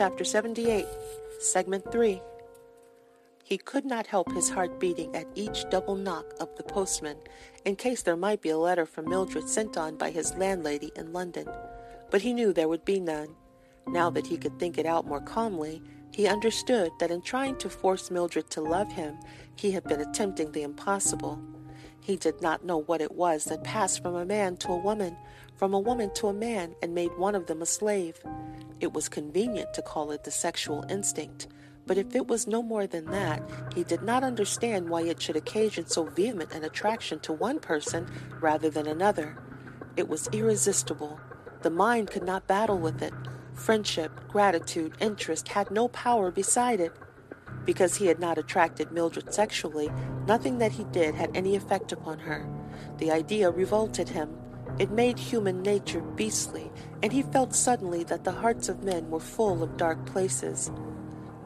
Chapter 78, Segment 3. He could not help his heart beating at each double knock of the postman, in case there might be a letter from Mildred sent on by his landlady in London. But he knew there would be none. Now that he could think it out more calmly, he understood that in trying to force Mildred to love him, he had been attempting the impossible. He did not know what it was that passed from a man to a woman, from a woman to a man, and made one of them a slave. It was convenient to call it the sexual instinct, but if it was no more than that, he did not understand why it should occasion so vehement an attraction to one person rather than another. It was irresistible. The mind could not battle with it. Friendship, gratitude, interest had no power beside it. Because he had not attracted Mildred sexually, nothing that he did had any effect upon her. The idea revolted him. It made human nature beastly, and he felt suddenly that the hearts of men were full of dark places.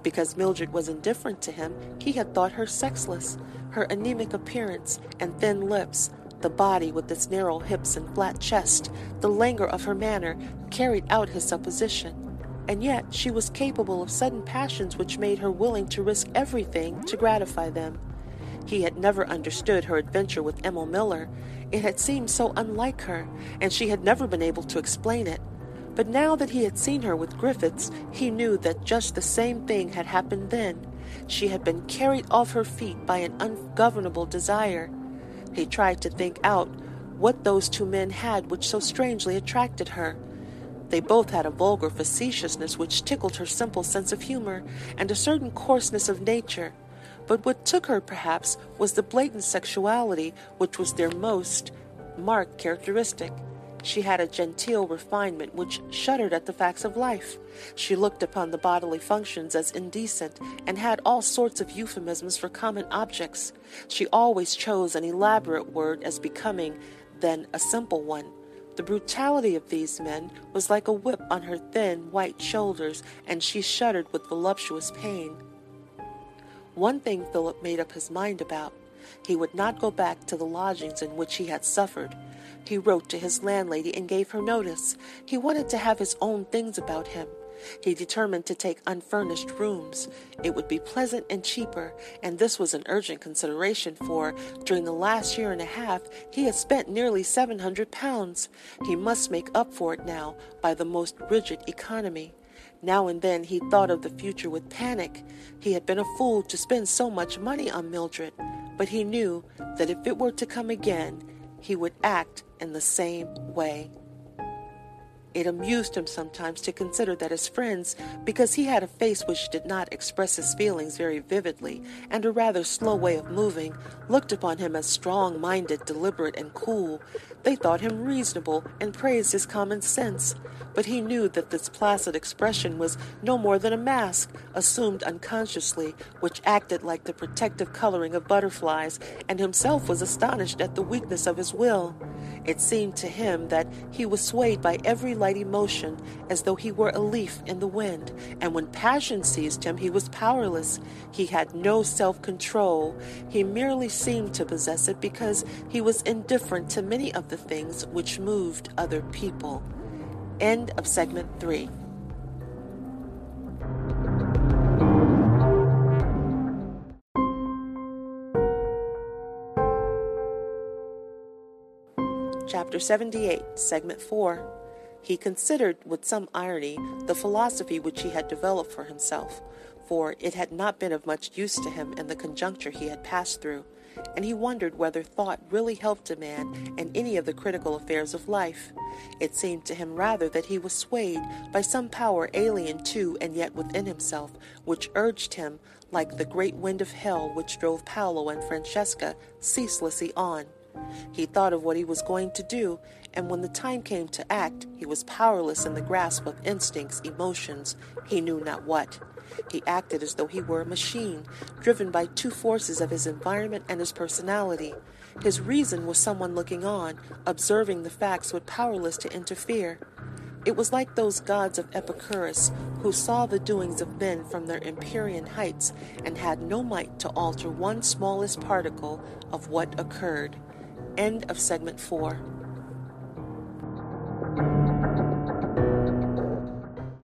Because Mildred was indifferent to him, he had thought her sexless. Her anemic appearance and thin lips, the body with its narrow hips and flat chest, the languor of her manner, carried out his supposition and yet she was capable of sudden passions which made her willing to risk everything to gratify them. He had never understood her adventure with Emil Miller. It had seemed so unlike her, and she had never been able to explain it. But now that he had seen her with Griffiths, he knew that just the same thing had happened then. She had been carried off her feet by an ungovernable desire. He tried to think out what those two men had which so strangely attracted her. They both had a vulgar facetiousness which tickled her simple sense of humor and a certain coarseness of nature. But what took her, perhaps, was the blatant sexuality which was their most marked characteristic. She had a genteel refinement which shuddered at the facts of life. She looked upon the bodily functions as indecent and had all sorts of euphemisms for common objects. She always chose an elaborate word as becoming than a simple one. The brutality of these men was like a whip on her thin, white shoulders, and she shuddered with voluptuous pain. One thing Philip made up his mind about. He would not go back to the lodgings in which he had suffered. He wrote to his landlady and gave her notice. He wanted to have his own things about him. He determined to take unfurnished rooms. It would be pleasant and cheaper, and this was an urgent consideration, for during the last year and a half he had spent nearly seven hundred pounds. He must make up for it now by the most rigid economy. Now and then he thought of the future with panic. He had been a fool to spend so much money on Mildred, but he knew that if it were to come again, he would act in the same way. It amused him sometimes to consider that his friends, because he had a face which did not express his feelings very vividly and a rather slow way of moving, looked upon him as strong minded, deliberate, and cool. They thought him reasonable and praised his common sense. But he knew that this placid expression was no more than a mask, assumed unconsciously, which acted like the protective coloring of butterflies, and himself was astonished at the weakness of his will. It seemed to him that he was swayed by every light emotion as though he were a leaf in the wind, and when passion seized him, he was powerless. He had no self control. He merely seemed to possess it because he was indifferent to many of the things which moved other people. End of segment three. Chapter 78, Segment 4. He considered with some irony the philosophy which he had developed for himself, for it had not been of much use to him in the conjuncture he had passed through, and he wondered whether thought really helped a man in any of the critical affairs of life. It seemed to him rather that he was swayed by some power alien to and yet within himself, which urged him, like the great wind of hell which drove Paolo and Francesca ceaselessly on. He thought of what he was going to do, and when the time came to act, he was powerless in the grasp of instincts, emotions, he knew not what. He acted as though he were a machine, driven by two forces of his environment and his personality. His reason was someone looking on, observing the facts but powerless to interfere. It was like those gods of Epicurus who saw the doings of men from their empyrean heights and had no might to alter one smallest particle of what occurred. End of segment 4.